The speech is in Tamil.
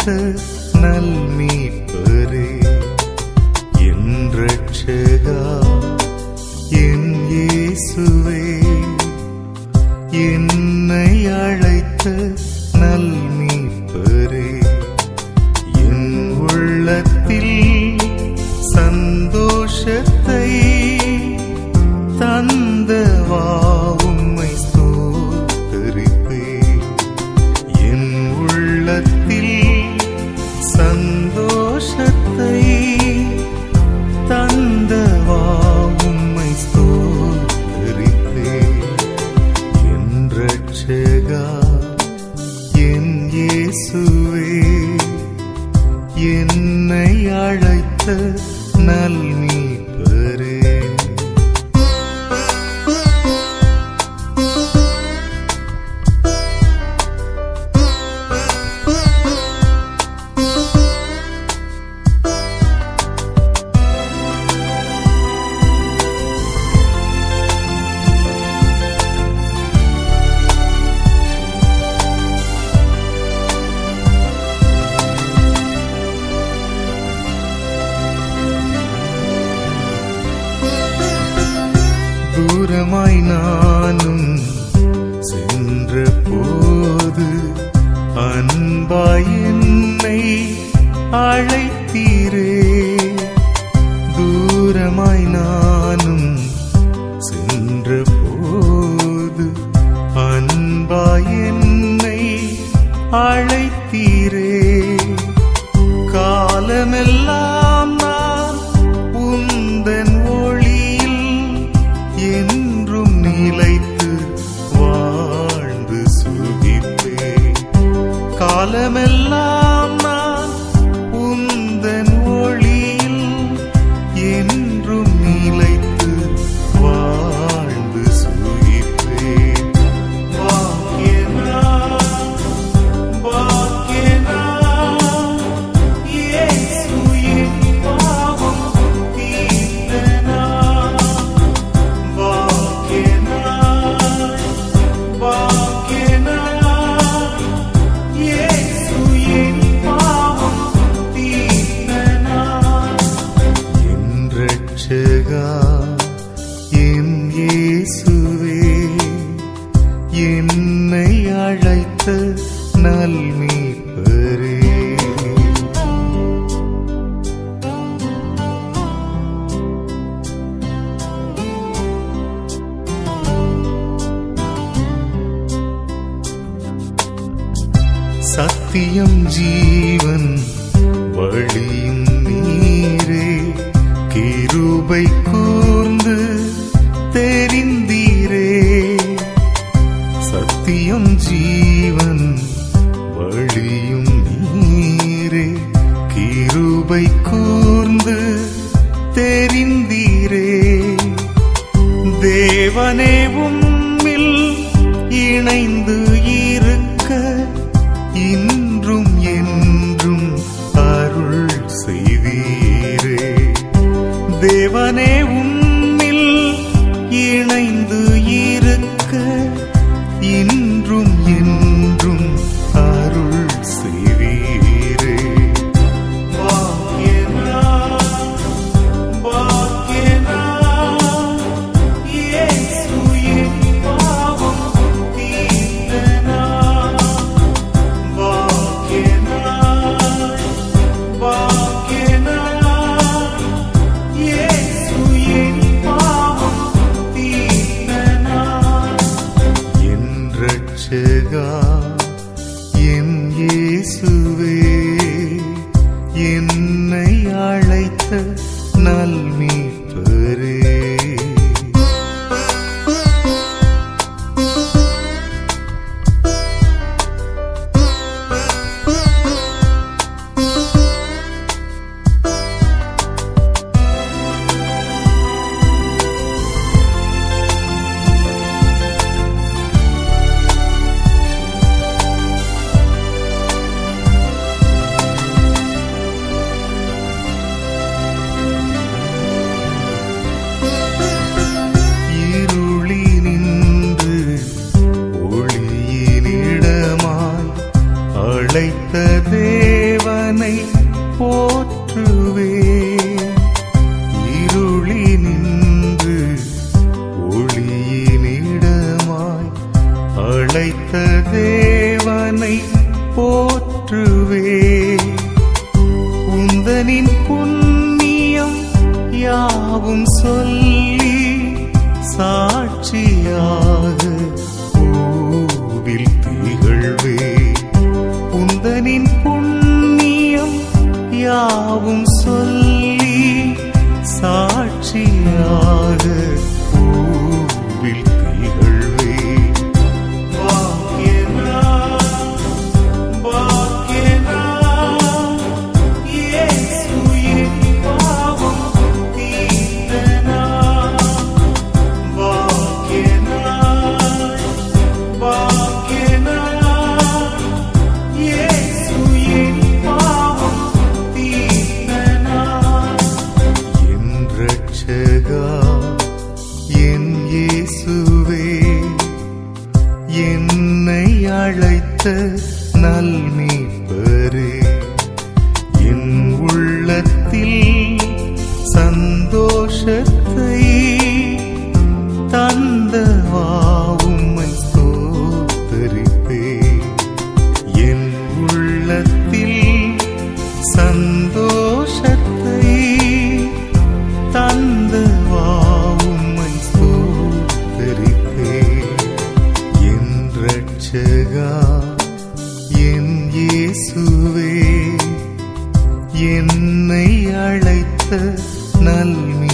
കാലത്ത് നൽകി நானும் சென்ற போது அன்பாய் என்னை அழைத்தீரே. தூரமாய் நானும் சென்ற போது அன்பாய் என்னை அழைத்தீரே. காலமெல்லாம் சத்தியம் ஜீவன் வழியும் நீரே. கிருபை கூர்ந்து தெரிந்தீரே. சத்தியம் ஜீவன் வழியும் நீரே. கிருபை கூர்ந்து தெரிந்தீரே. தேவனே உம்மில் இணைந்து தேவனே ரட்சகா என் இயேசுவே என்னை அழைத்த நல்மீட்பரே மனிதனின் புண்ணியம் யாவும் சொல்லி சாட்சியாக பூவில் திகழ்வே. உந்தனின் புண்ணியம் யாவும் சொல்லி இயேசுவே என்னை அழைத்த நல்மி